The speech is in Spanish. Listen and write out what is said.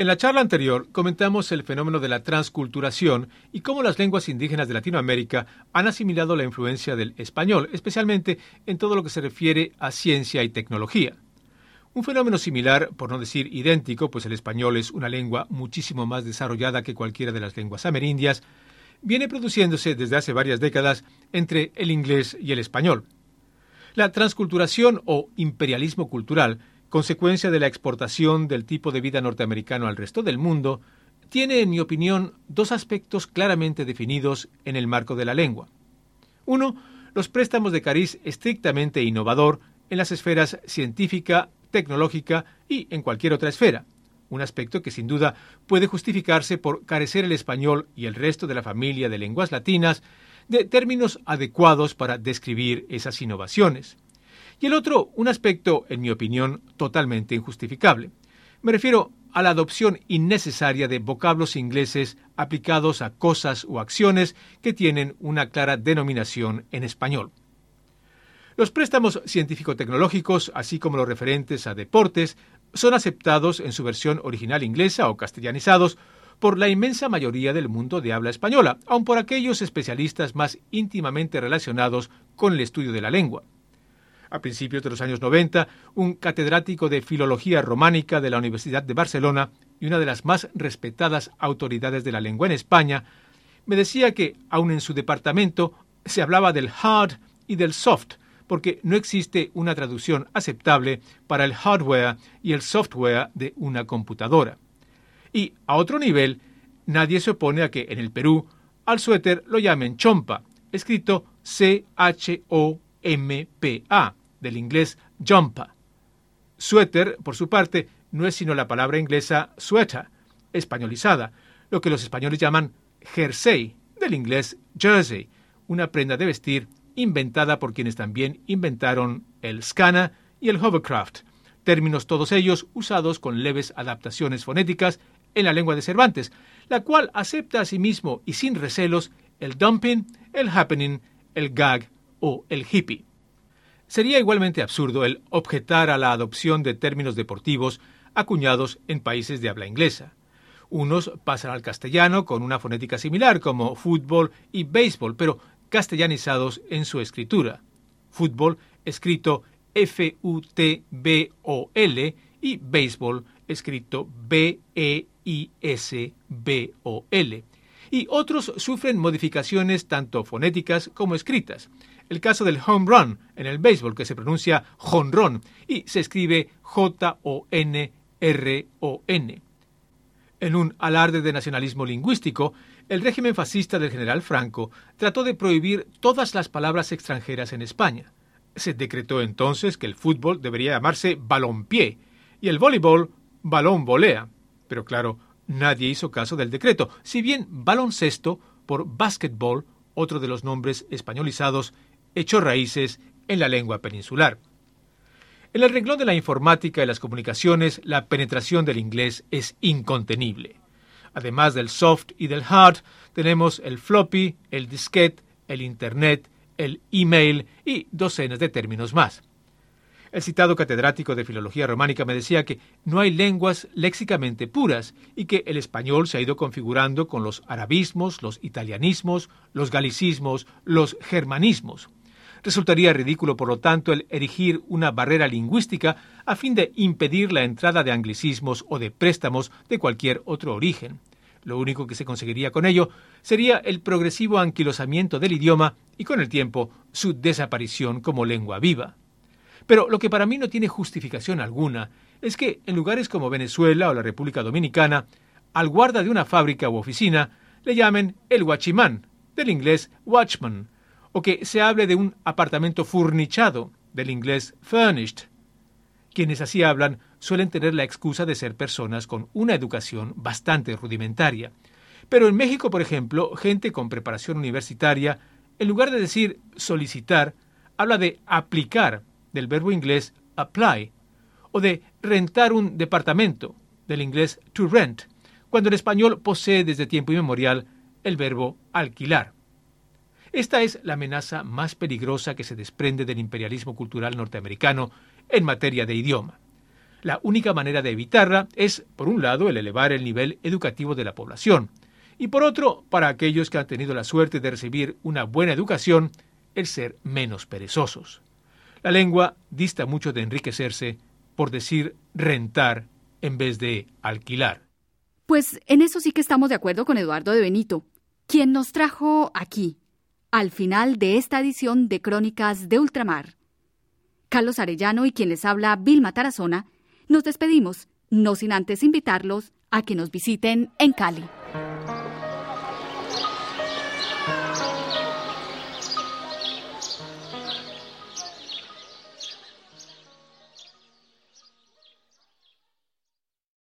En la charla anterior comentamos el fenómeno de la transculturación y cómo las lenguas indígenas de Latinoamérica han asimilado la influencia del español, especialmente en todo lo que se refiere a ciencia y tecnología. Un fenómeno similar, por no decir idéntico, pues el español es una lengua muchísimo más desarrollada que cualquiera de las lenguas amerindias, viene produciéndose desde hace varias décadas entre el inglés y el español. La transculturación o imperialismo cultural consecuencia de la exportación del tipo de vida norteamericano al resto del mundo, tiene, en mi opinión, dos aspectos claramente definidos en el marco de la lengua. Uno, los préstamos de cariz estrictamente innovador en las esferas científica, tecnológica y en cualquier otra esfera, un aspecto que sin duda puede justificarse por carecer el español y el resto de la familia de lenguas latinas de términos adecuados para describir esas innovaciones. Y el otro, un aspecto, en mi opinión, totalmente injustificable. Me refiero a la adopción innecesaria de vocablos ingleses aplicados a cosas o acciones que tienen una clara denominación en español. Los préstamos científico-tecnológicos, así como los referentes a deportes, son aceptados en su versión original inglesa o castellanizados por la inmensa mayoría del mundo de habla española, aun por aquellos especialistas más íntimamente relacionados con el estudio de la lengua a principios de los años 90, un catedrático de Filología Románica de la Universidad de Barcelona y una de las más respetadas autoridades de la lengua en España, me decía que, aun en su departamento, se hablaba del hard y del soft, porque no existe una traducción aceptable para el hardware y el software de una computadora. Y, a otro nivel, nadie se opone a que en el Perú al suéter lo llamen chompa, escrito C-H-O-M-P-A, del inglés jumper. Suéter, por su parte, no es sino la palabra inglesa sweater, españolizada, lo que los españoles llaman jersey, del inglés jersey, una prenda de vestir inventada por quienes también inventaron el scana y el hovercraft, términos todos ellos usados con leves adaptaciones fonéticas en la lengua de Cervantes, la cual acepta asimismo y sin recelos el dumping, el happening, el gag o el hippie. Sería igualmente absurdo el objetar a la adopción de términos deportivos acuñados en países de habla inglesa. Unos pasan al castellano con una fonética similar como fútbol y béisbol, pero castellanizados en su escritura. Fútbol escrito F-U-T-B-O-L y béisbol escrito B-E-I-S-B-O-L. Y otros sufren modificaciones tanto fonéticas como escritas el caso del home run en el béisbol, que se pronuncia jonrón y se escribe J-O-N-R-O-N. En un alarde de nacionalismo lingüístico, el régimen fascista del general Franco trató de prohibir todas las palabras extranjeras en España. Se decretó entonces que el fútbol debería llamarse balompié y el voleibol balón volea. Pero claro, nadie hizo caso del decreto, si bien baloncesto por basketball, otro de los nombres españolizados, echó raíces en la lengua peninsular. En el renglón de la informática y las comunicaciones, la penetración del inglés es incontenible. Además del soft y del hard, tenemos el floppy, el disquete, el Internet, el email y docenas de términos más. El citado catedrático de Filología Románica me decía que no hay lenguas léxicamente puras y que el español se ha ido configurando con los arabismos, los italianismos, los galicismos, los germanismos. Resultaría ridículo, por lo tanto, el erigir una barrera lingüística a fin de impedir la entrada de anglicismos o de préstamos de cualquier otro origen. Lo único que se conseguiría con ello sería el progresivo anquilosamiento del idioma y con el tiempo su desaparición como lengua viva. Pero lo que para mí no tiene justificación alguna es que en lugares como Venezuela o la República Dominicana, al guarda de una fábrica u oficina le llamen el guachimán, del inglés watchman, o que se hable de un apartamento furnichado, del inglés furnished. Quienes así hablan suelen tener la excusa de ser personas con una educación bastante rudimentaria. Pero en México, por ejemplo, gente con preparación universitaria, en lugar de decir solicitar, habla de aplicar, del verbo inglés apply, o de rentar un departamento, del inglés to rent, cuando el español posee desde tiempo inmemorial el verbo alquilar. Esta es la amenaza más peligrosa que se desprende del imperialismo cultural norteamericano en materia de idioma. La única manera de evitarla es, por un lado, el elevar el nivel educativo de la población, y por otro, para aquellos que han tenido la suerte de recibir una buena educación, el ser menos perezosos. La lengua dista mucho de enriquecerse por decir rentar en vez de alquilar. Pues en eso sí que estamos de acuerdo con Eduardo de Benito, quien nos trajo aquí, al final de esta edición de Crónicas de Ultramar. Carlos Arellano y quien les habla Vilma Tarazona, nos despedimos, no sin antes invitarlos a que nos visiten en Cali.